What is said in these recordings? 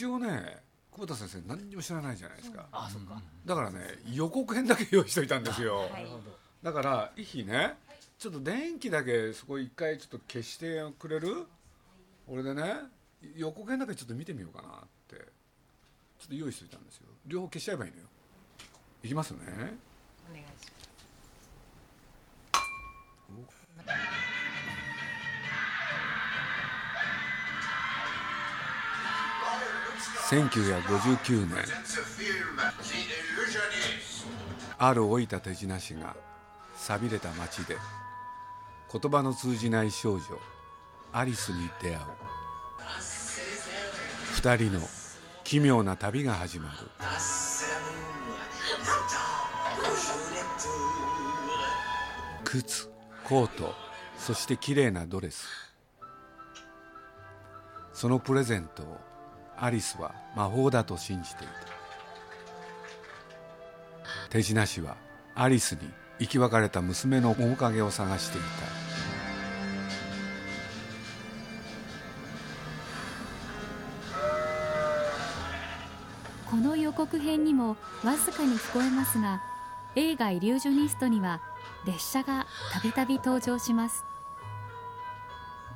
一応ね久保田先生何にも知らないじゃないですか、あそっか。だからね予告編だけ用意しといたんですよ、だからいいねちょっと電気だけそこ一回ちょっと消してくれる？俺でね予告編だけちょっと見てみようかなってちょっと用意しといたんですよ。両方消しちゃえばいいのよ。いきますね。お願いし1959年ある老いた手品師が寂れた町で言葉の通じない少女アリスに出会う。二人の奇妙な旅が始まる。靴コートそして綺麗なドレス。そのプレゼントをアリスは魔法だと信じていた。手品師はアリスに生き別れた娘の面影を探していた。この予告編にもわずかに聞こえますが映画「イリュージョニスト」には列車がたびたび登場します。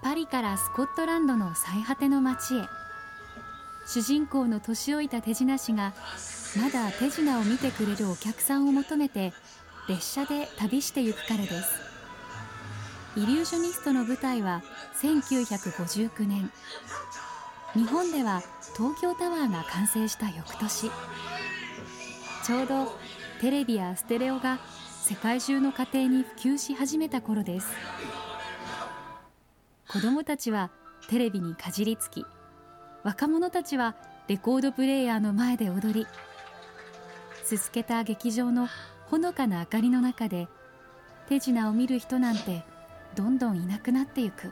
パリからスコットランドの最果ての町へ。主人公の年老いた手品師がまだ手品を見てくれるお客さんを求めて列車で旅してゆくからです。イリュージョニストの舞台は1959年。日本では東京タワーが完成した翌年。ちょうどテレビやステレオが世界中の家庭に普及し始めた頃です。子供たちはテレビにかじりつき若者たちはレコードプレーヤーの前で踊りすすけた劇場のほのかな明かりの中で手品を見る人なんてどんどんいなくなってゆく。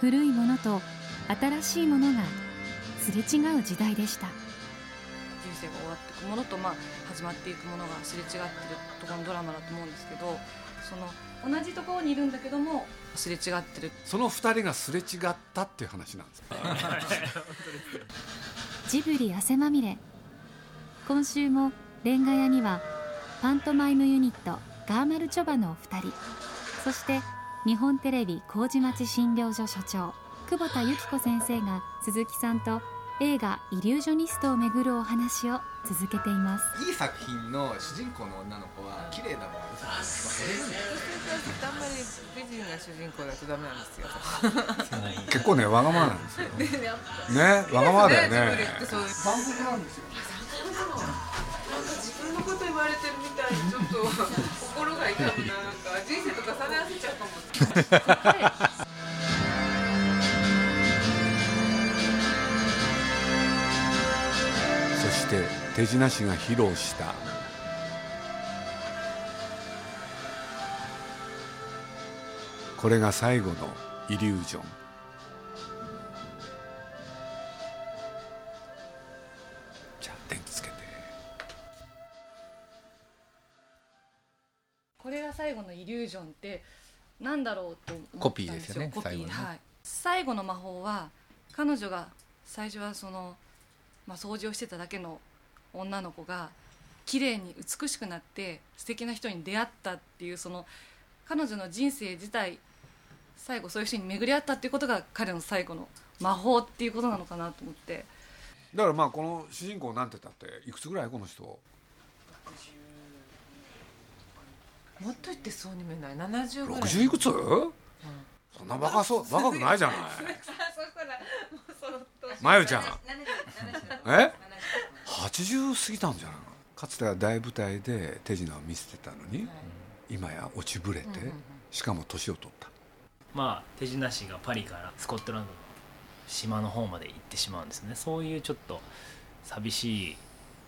古いものと新しいものがすれ違う時代でした。人生が終わっていくものと、まあ、始まっていくものがすれ違ってるところのドラマだと思うんですけどその同じところにいるんだけどもすれ違ってる。その二人がすれ違ったっていう話なんです。ジブリ汗まみれ。今週もレンガ屋にはパントマイムユニットガーマルチョバのお二人。そして日本テレビ麹町診療所所長久保田由紀子先生が鈴木さんと映画「イリュージョニスト」をめぐるお話を続けていますいい作品の主人公の女の子は綺麗だもんですあんまり美人が主人公だとダメなんですよ。結構ねわがままなんですよね。わがままだよね。ジブリってそういう番組なんですよなんか自分のこと言われてるみたいにちょっと心が痛むななんか人生と重ね。合わせちゃうかも。手品師が披露した。これが最後のイリュージョン。じゃあ電気つけて。これが最後のイリュージョンってなんだろうと思ったんですよ。コピーですよねコピー。最後のね。はい、最後の魔法は彼女が最初はその、まあ、掃除をしてただけの女の子が綺麗に美しくなって素敵な人に出会ったっていうその彼女の人生自体最後そういう人に巡り合ったっていうことが彼の最後の魔法っていうことなのかなと思って。だからまあこの主人公なんて言ったっていくつぐらいこの人？もっと言ってそうに見えない。70ぐらい。60いくつ？そんな若そう若くないじゃない。そしたらまゆちゃん。え？80過ぎたんじゃないかつては大舞台で手品を見せてたのに、今や落ちぶれて、しかも年を取った。まあ手品師がパリからスコットランドの島の方まで行ってしまうんですね。そういうちょっと寂しい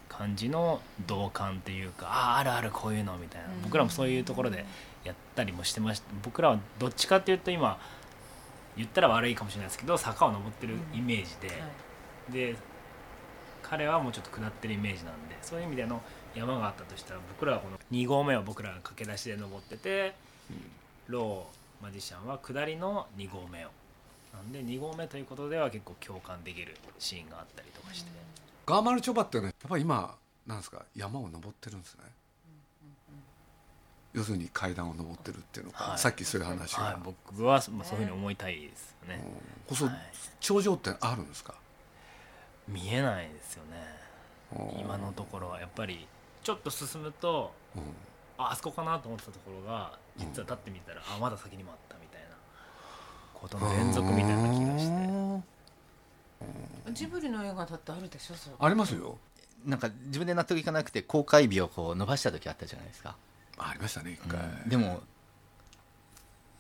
感じの同感っていうかあああるあるこういうのみたいな。僕らもそういうところでやったりもしてました。僕らはどっちかっていうと今言ったら悪いかもしれないですけど坂を登ってるイメージで、で彼はもうちょっと下ってるイメージなんでそういう意味での山があったとしたら僕らはこの2合目を僕らが駆け出しで登ってて、ローマジシャンは下りの2合目を。なんで2合目ということでは結構共感できるシーンがあったりとかして、ガーマルチョバってねやっぱり今なんですか山を登ってるんですね、要するに階段を登ってるっていうのか、はい。さっきそういう話が、はい、僕はまあそういうふうに思いたいですよね、こそはい。頂上ってあるんですか？見えないですよね。うん。今のところはやっぱりちょっと進むとうん。ああそこかなと思ってたところが実は立ってみたら、あまだ先にもあったみたいなことの連続みたいな気がして。ジブリの映画だってあるでしょそれ。ありますよ。なんか自分で納得いかなくて公開日をこう伸ばした時あったじゃないですか、ありましたね一回、でも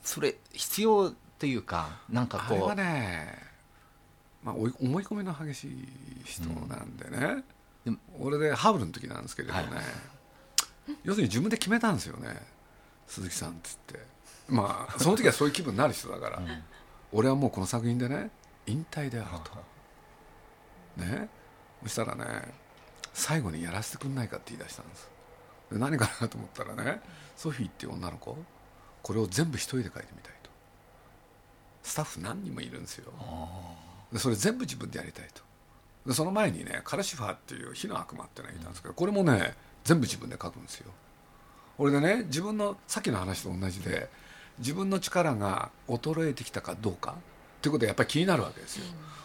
それ必要というかなんかこうあれはね、まあ、思い込みの激しい人なんでね、でも俺でハウルの時なんですけれどね、はい。要するに自分で決めたんですよね。鈴木さんっつって。まあ その時はそういう気分になる人だから、俺はもうこの作品でね引退であるとね。そしたらね最後にやらせてくんないかって言い出したんです。で何かなと思ったらねソフィーっていう女の子これを全部一人で書いてみたいと。スタッフ何人もいるんですよ。でそれ全部自分でやりたいと。でその前にねカラシファーっていう火の悪魔っていうのがいたんですけどこれもね全部自分で書くんですよ。俺でね自分のさっきの話と同じで自分の力が衰えてきたかどうかっていうことはやっぱり気になるわけですよ、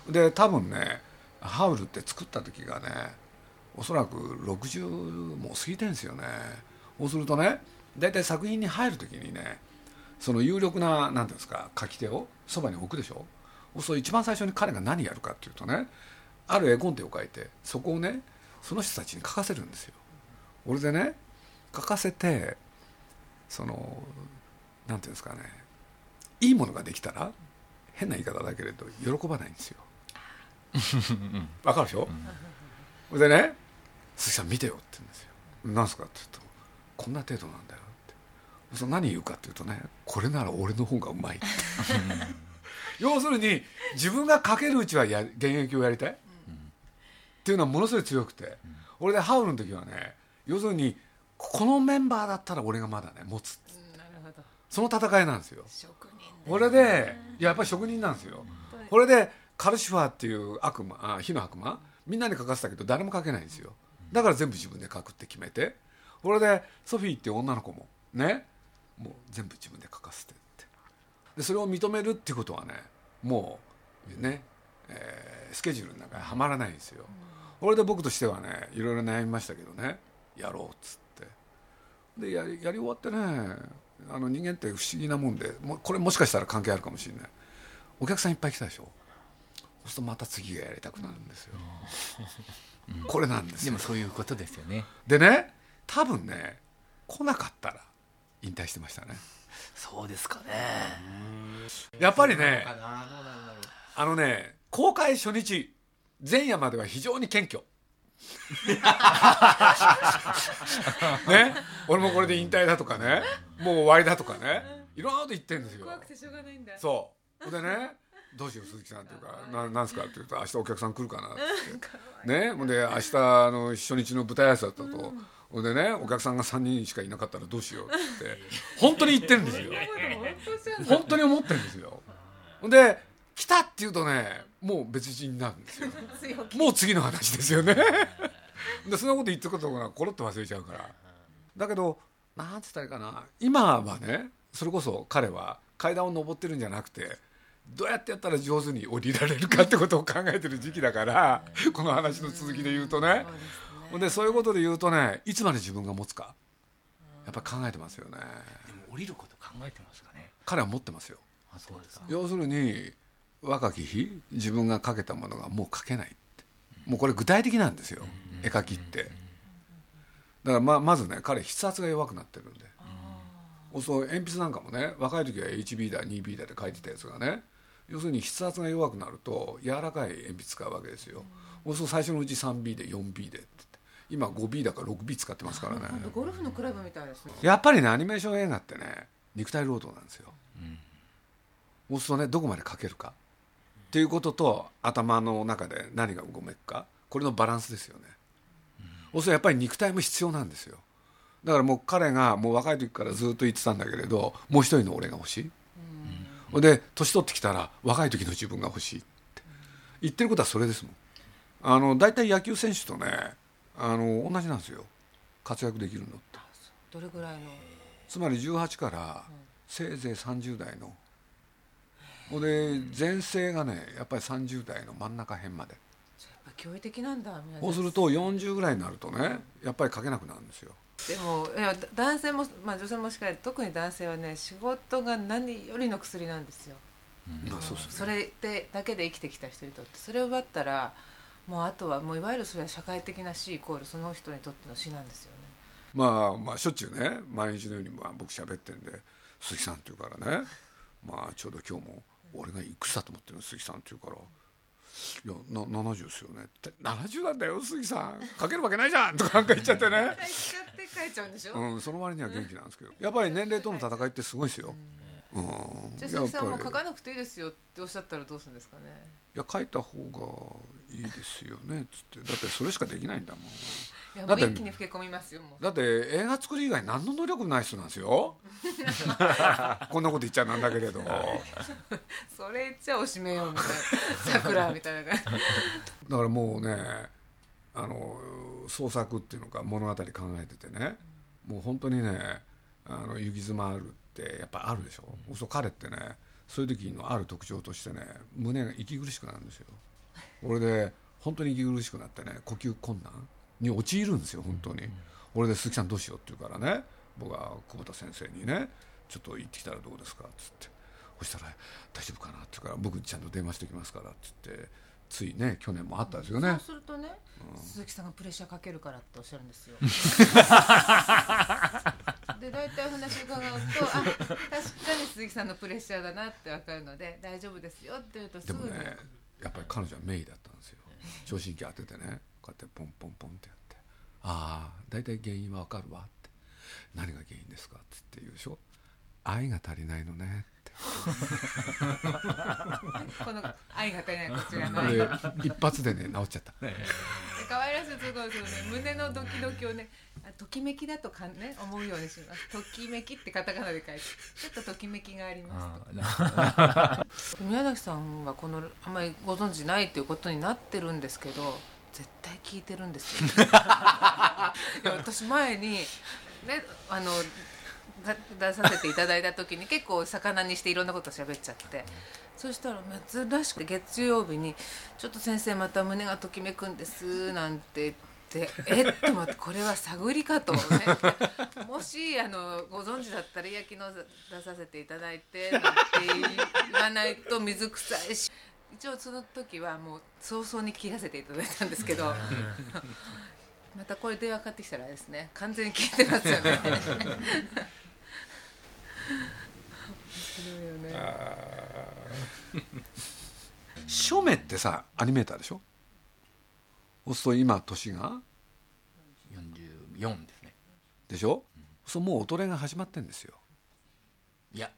で多分ねハウルって作った時がねおそらく60もう過ぎてんですよね。そうするとね大体作品に入る時にねその有力な何ていうんですか書き手をそばに置くでしょそう一番最初に彼が何やるかっていうとねある絵コンテを書いてそこをねその人たちに書かせるんですよ。俺でね書かせてそのなんていうんですかねいいものができたら変な言い方だけれど喜ばないんですよ。わかるでしょ、それでね「鈴木さん見てよ」って言うんですよ「なんすか?」って言うと「こんな程度なんだよ」って。その何言うかっていうとね「これなら俺の方がうまい」って要するに自分が書けるうちはや現役をやりたい、っていうのはものすごい強くて、俺でハウルの時はね要するにこのメンバーだったら俺がまだね持つその戦いなんですよ。職人これでいややっぱり職人なんですよ。これでカルシファーっていう悪魔あ火の悪魔みんなに書かせたけど誰も書けないんですよ。だから全部自分で書くって決めて。これでソフィーっていう女の子もねもう全部自分で書かせてでそれを認めるっていうことはねもうね、えースケジュールの中にはまらないんですよ。これで僕としてはねいろいろ悩みましたけどねやろうっつって。でやりやり終わってねあの人間って不思議なもんでもうこれもしかしたら関係あるかもしれない。お客さんいっぱい来たでしょ。そうするとまた次がやりたくなるんですよ、これなんですでよもそういうことですよね。でね多分ね来なかったら引退してましたねそうですかね。やっぱりねあのね公開初日前夜までは非常に謙虚。ね？俺もこれで引退だとかね。もう終わりだとかね。いろんなこと言ってんですよ。怖くてしょうがないんだ。そう。でねどうしよう鈴木さんっていうかななんすかって言うと明日お客さん来るかなって。言ってね？ほんで明日あの初日の舞台挨拶だったと、ほんでねお客さんが3人しかいなかったらどうしようって。本当に言ってるんですよ。本当に思ってるんですよ。ほん。で来たって言うとねもう別人になるんですよ。もう次の話ですよね。でそんなこと言ってることがコロッと忘れちゃうから。だけどなんつったらいいかな。今はねそれこそ彼は階段を上ってるんじゃなくてどうやってやったら上手に降りられるかってことを考えてる時期だからこの話の続きで言うとねでそういうことで言うとねいつまで自分が持つかやっぱ考えてますよね。でも降りること考えてますかね。彼は持ってますよ。あそうですか。要するに若き日自分が描けたものがもう描けないって。もうこれ具体的なんですよ絵描きって。だからままずね彼筆圧が弱くなってるんで。そう鉛筆なんかもね若い時は HB だ 2B だって書いてたやつがね要するに筆圧が弱くなると柔らかい鉛筆使うわけですよ、そうすると最初のうち 3B で 4B でって今 5B だから 6B 使ってますからね。ゴルフのクラブみたいですね。やっぱりねアニメーション映画ってね肉体労働なんですよ、そうするとねどこまで描けるか。っていうことと頭の中で何がうごめくか。これのバランスですよね、そうするとやっぱり肉体も必要なんですよ。だからもう彼がもう若い時からずっと言ってたんだけれどもう一人の俺が欲しい、うん、で年取ってきたら若い時の自分が欲しいって。言ってることはそれですもん。あの大体野球選手とねあの同じなんですよ。活躍できるのって。どれぐらいの？つまり18からせいぜい30代の。ほで前世がねやっぱり30代の真ん中辺まで。やっぱ驚異的なんだそうすると40ぐらいになるとねやっぱり書けなくなるんですよ。でもいや男性も、まあ、女性もしっかり特に男性はね仕事が何よりの薬なんですよ、うん、そうそれでだけで生きてきた人にとって。それを奪ったらもうあとはもういわゆるそれは社会的な死イコールその人にとっての死なんですよね。まあまあしょっちゅうね毎日のようにまあ僕喋ってんで「鈴木さん」って言うからね。まあちょうど今日も俺がいくつだと思ってるの鈴木さんって言うから「いやな70ですよね」って「70なんだよ鈴木さん。かけるわけないじゃん」とかなんか言っちゃってね。使って書いちゃうんでしょ、うん、その割には元気なんですけど。やっぱり年齢との戦いってすごいですよ、うん、じゃあ鈴木さんも書かなくていいですよっておっしゃったらどうするんですかね？いや書いた方がいいですよねっつって。だってそれしかできないんだもん。だって一気に老け込みますよだって映画作り以外何の能力もない人なんですよ。こんなこと言っちゃなんだけれど。それ言っちゃおしめよみたいな。桜みたいな。だからもうねあの創作っていうのか物語考えててね。もう本当にねあの行き詰まるってやっぱあるでしょ、うん、そう彼ってねそういう時のある特徴としてね胸が息苦しくなるんですよ俺で本当に息苦しくなってね呼吸困難に陥るんですよ本当に、俺で鈴木さんどうしようって言うからね僕は久保田先生にねちょっと行ってきたらどうですかっつって。そしたら大丈夫かなって言うから僕ちゃんと電話してきますからって言ってついね去年もあったんですよね、そうするとね、うん、鈴木さんがプレッシャーかけるからっておっしゃるんですよ。で大体話伺うとあ確かに鈴木さんのプレッシャーだなって分かるので大丈夫ですよって言うとすぐにでもねやっぱり彼女はメイだったんですよ。聴診器当ててねこうやってポンポンポンってやって「ああ大体原因はわかるわ」って「何が原因ですか?」っつって言うでしょ「愛が足りないのね」って。この愛が足りないこちらの一発でね治っちゃった、可愛らしいすごいですよね。胸のドキドキをねときめきだとかね思うようにします。ときめきってカタカナで書いて。ちょっとときめきがあります 宮崎さんはこのあんまりご存知ないということになってるんですけど絶対聞いてるんですよ 私前にねあの出させていただいた時に結構魚にしていろんなこと喋っちゃってそしたら珍しく月曜日に「ちょっと先生また胸がときめくんです」なんて言って。え？っと待ってこれは探りかと、ね、もしあのご存知だったら「いや昨日出させていただいて」なんて言わないと水臭いし一応その時はもう早々に切らせていただいたんですけどまたこれ電話かかってきたらですね完全に聞いてますよね 書目ってさアニメーターでしょ？そうすると今年が？44ですね。でしょ、うん、そうもう衰えが始まってんですよ。いや。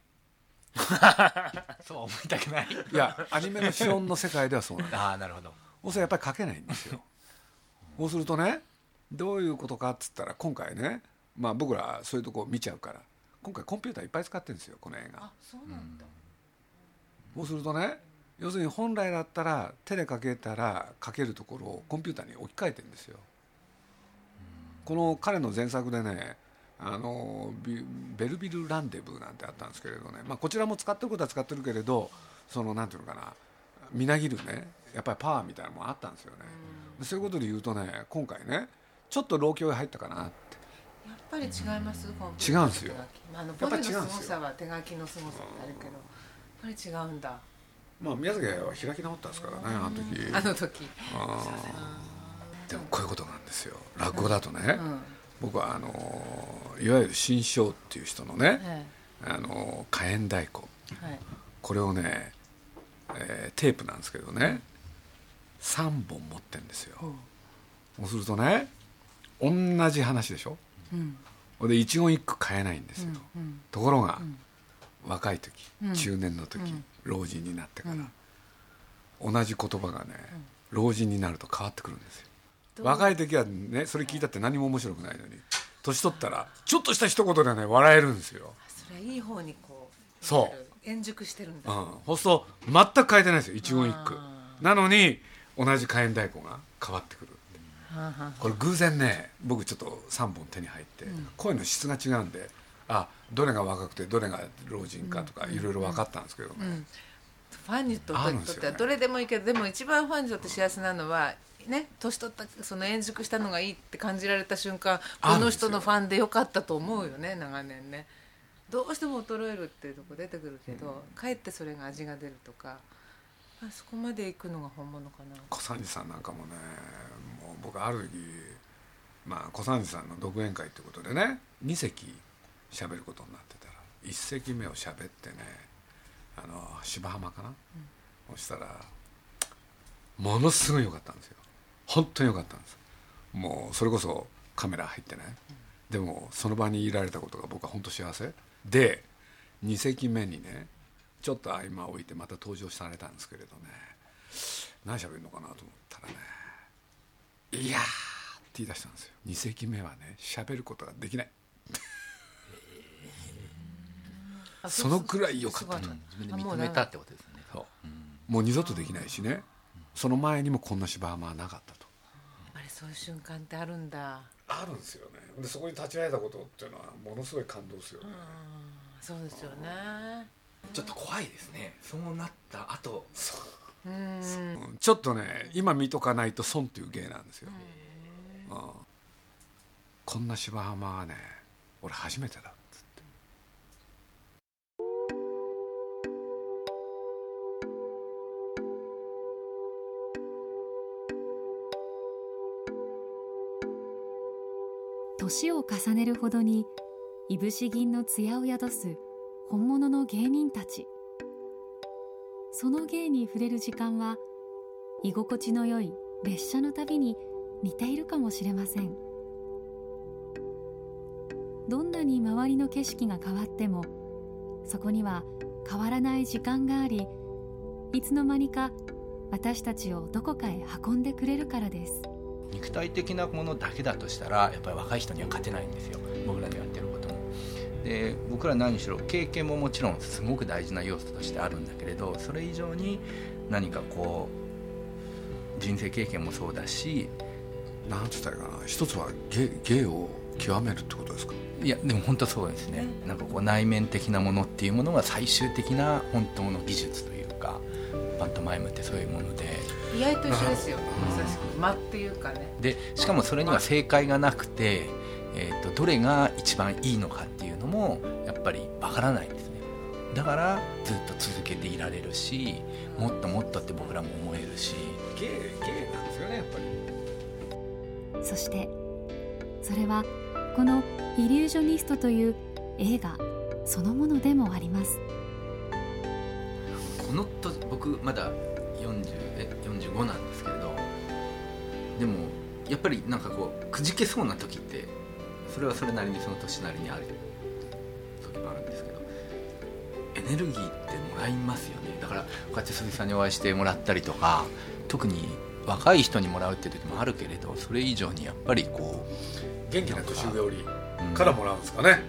そう思いたくない。いやアニメの資本の世界ではそうなんです。ああなるほど。そうするとやっぱり書けないんですよ。そうするとねどういうことかっつったら今回ねまあ僕らそういうとこ見ちゃうから今回コンピューターいっぱい使ってるんですよこの映画。あそうなんだ、そうするとね要するに本来だったら手で書けたら書けるところをコンピューターに置き換えてるんですよ。この彼の前作でねあのベルビル・ランデブーなんてあったんですけれどね、まあ、こちらも使ってることは使ってるけれどそのなんていうのかなみなぎるねやっぱりパワーみたいなのもあったんですよね、そういうことで言うとね今回ねちょっと老境へ入ったかなって。やっぱり違います、違うんですよ。あのポジの凄さは手書きの凄さってあるけど。やっぱり違うんだ。まあ宮崎は開き直ったんですからねあの時。あの時。でもこういうことなんですよ。落語だとね、うん。僕はあのいわゆる新章っていう人のね、はいあの火炎太鼓。はい。これをね、えーテープなんですけどね3本持ってんですよ、そうするとね同じ話でしょ？うん。ほんで一言一句変えないんですよ、うんところが、ん若い時、うん。中年の時、うん。老人になってから、うん。同じ言葉がね、老人になると変わってくるんですよ。若い時はねそれ聞いたって何も面白くないのに年取ったらちょっとした一言でね笑えるんですよ。それはいい方にこうそう。円熟してるんだ。うん、そうすると全く変えてないですよ一言一句。あなのに同じ火炎太鼓が変わってくるこれ偶然ね僕ちょっと3本手に入って、声の質が違うんであどれが若くてどれが老人かとかいろいろ分かったんですけど。ね、うん。ファンにとってはどれでもいいけどでも一番ファンにとって幸せなのはね年取ったその円熟したのがいいって感じられた瞬間この人のファンでよかったと思うよね長年ね。どうしても衰えるっていうとこ出てくるけど、かえってそれが味が出るとかあそこまで行くのが本物かな。小三治さんなんかもねもう僕ある時まあ小三治さんの独演会ってことでね2席喋ることになってたら1席目を喋ってねあの芝浜かな、そしたらものすごい良かったんですよ。本当に良かったんです。もうそれこそカメラ入ってね、でもその場にいられたことが僕は本当幸せ。で2席目にねちょっと合間を置いてまた登場されたんですけれどね。何喋るのかなと思ったらね「いやー」って言い出したんですよ。2席目はね喋ることができない。あそのくらい良かった。すごい自分で認めたってことですね。そう。もう二度とできないしね。その前にもこんな芝浜はなかったと。あれそういう瞬間ってあるんだ。あるんですよね。でそこに立ち会えたことっていうのはものすごい感動ですよね。そうですよね。ちょっと怖いですね。そうなった後。うん。う。ん。ちょっとね今見とかないと損っていう芸なんですよ、うん。こんな芝浜はね俺初めてだ年を重ねるほどにいぶし銀の艶を宿す本物の芸人たち。その芸に触れる時間は居心地の良い列車の旅に似ているかもしれません。どんなに周りの景色が変わってもそこには変わらない時間がありいつの間にか私たちをどこかへ運んでくれるからです。肉体的なものだけだとしたらやっぱり若い人には勝てないんですよ。僕らのやってることも。で僕ら何しろ経験ももちろんすごく大事な要素としてあるんだけれどそれ以上に何かこう人生経験もそうだしなんつったらいいかな。一つは芸芸を極めるってことですか？いやでも本当そうですね。なんかこう内面的なものっていうものが最終的な本当の技術というかパントマイムってそういうもので居合と一緒ですよ。まさしく。間っていうかね。でしかもそれには正解がなくて、えー、とどれが一番いいのかっていうのもやっぱりわからないんですね。だからずっと続けていられるしもっともっとって僕らも思えるし。芸芸なんですよねやっぱり。そしてそれはこの「イリュージョニスト」という映画そのものでもあります。このと僕まだ40え45なんですけれどでもやっぱりなんかこうくじけそうな時ってそれはそれなりにその年なりにある時もあるんですけどエネルギーってもらいますよね。だからこうやって鈴木さんにお会いしてもらったりとか特に若い人にもらうって時もあるけれどそれ以上にやっぱりこ元気な年寄りう、うん。からもらうんですかね、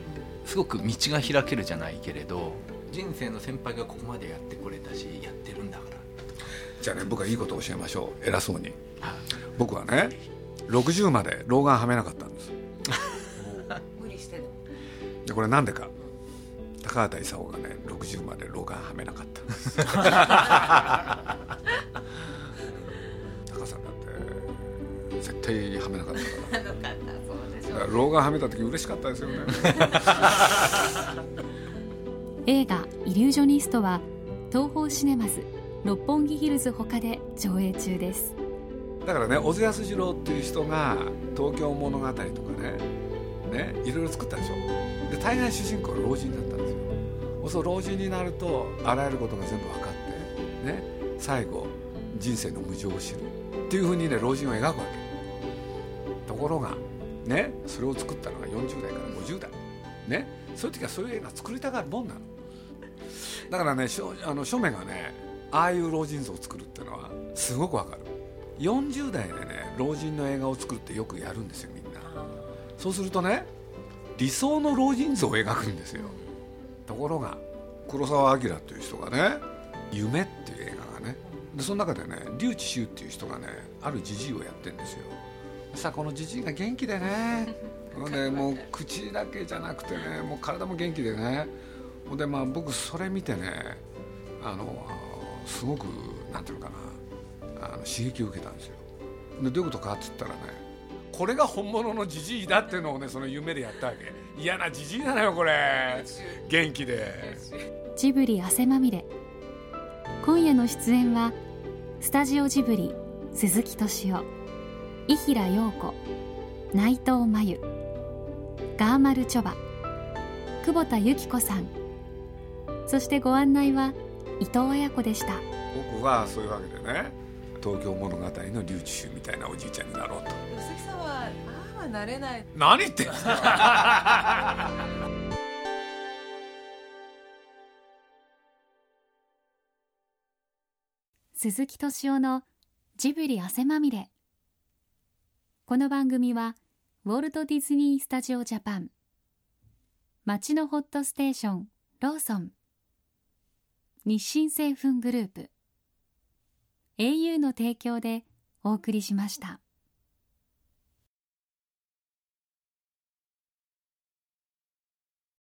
すごく道が開けるじゃないけれど人生の先輩がここまでやってこれたしやってるんだからじゃあね僕はいいことを教えましょう。偉そうに。僕はね60まで老眼はめなかったんです。無理してでこれなんでか。高畑勲がね60まで老眼はめなかったんです。高さんだって絶対はめなかったから老眼はめた時嬉しかったですよね。映画「イリュージョニスト」は東宝シネマズ六本木ヒルズ他で上映中です。だからね小津安二郎っていう人が東京物語とかねねいろいろ作ったでしょ。で大概主人公は老人だったんですよ。そう老人になるとあらゆることが全部分かってね最後人生の無常を知るっていうふうにね老人を描くわけ。ところがねそれを作ったのが40代から50代。ねそういう時はそういう映画作りたがるもんなの。だからねあの庶民がねああいう老人像を作るっていうのはすごくわかる。40代でね老人の映画を作るってよくやるんですよみんな。そうするとね理想の老人像を描くんですよ。ところが黒澤明っていう人がね「夢」っていう映画がね。でその中でね笠智秀っていう人がねあるじじいをやってるんですよ。さあこのじじいが元気でね ねもう口だけじゃなくてねもう体も元気でね。でまあ僕それ見てねあのすごくなんていうのかなあの刺激を受けたんですよ。でどういうことかって言ったらねこれが本物のじじいだっていうのをねその夢でやったわけ。嫌なじじいなのよこれ。元気で。ジブリ汗まみれ。今夜の出演はスタジオジブリ鈴木敏夫伊平陽子内藤真由ガーマルチョバ久保田由紀子さん。そしてご案内は伊藤綾子でした。僕はそういうわけでね東京物語の竜智秀みたいなおじいちゃんになろうと。鈴木さんはああはなれない。何言ってんですか鈴木敏夫のジブリ汗まみれ。この番組はウォルト・ディズニー・スタジオ・ジャパン。街のホットステーションローソン日清製粉グループ au の提供でお送りしました。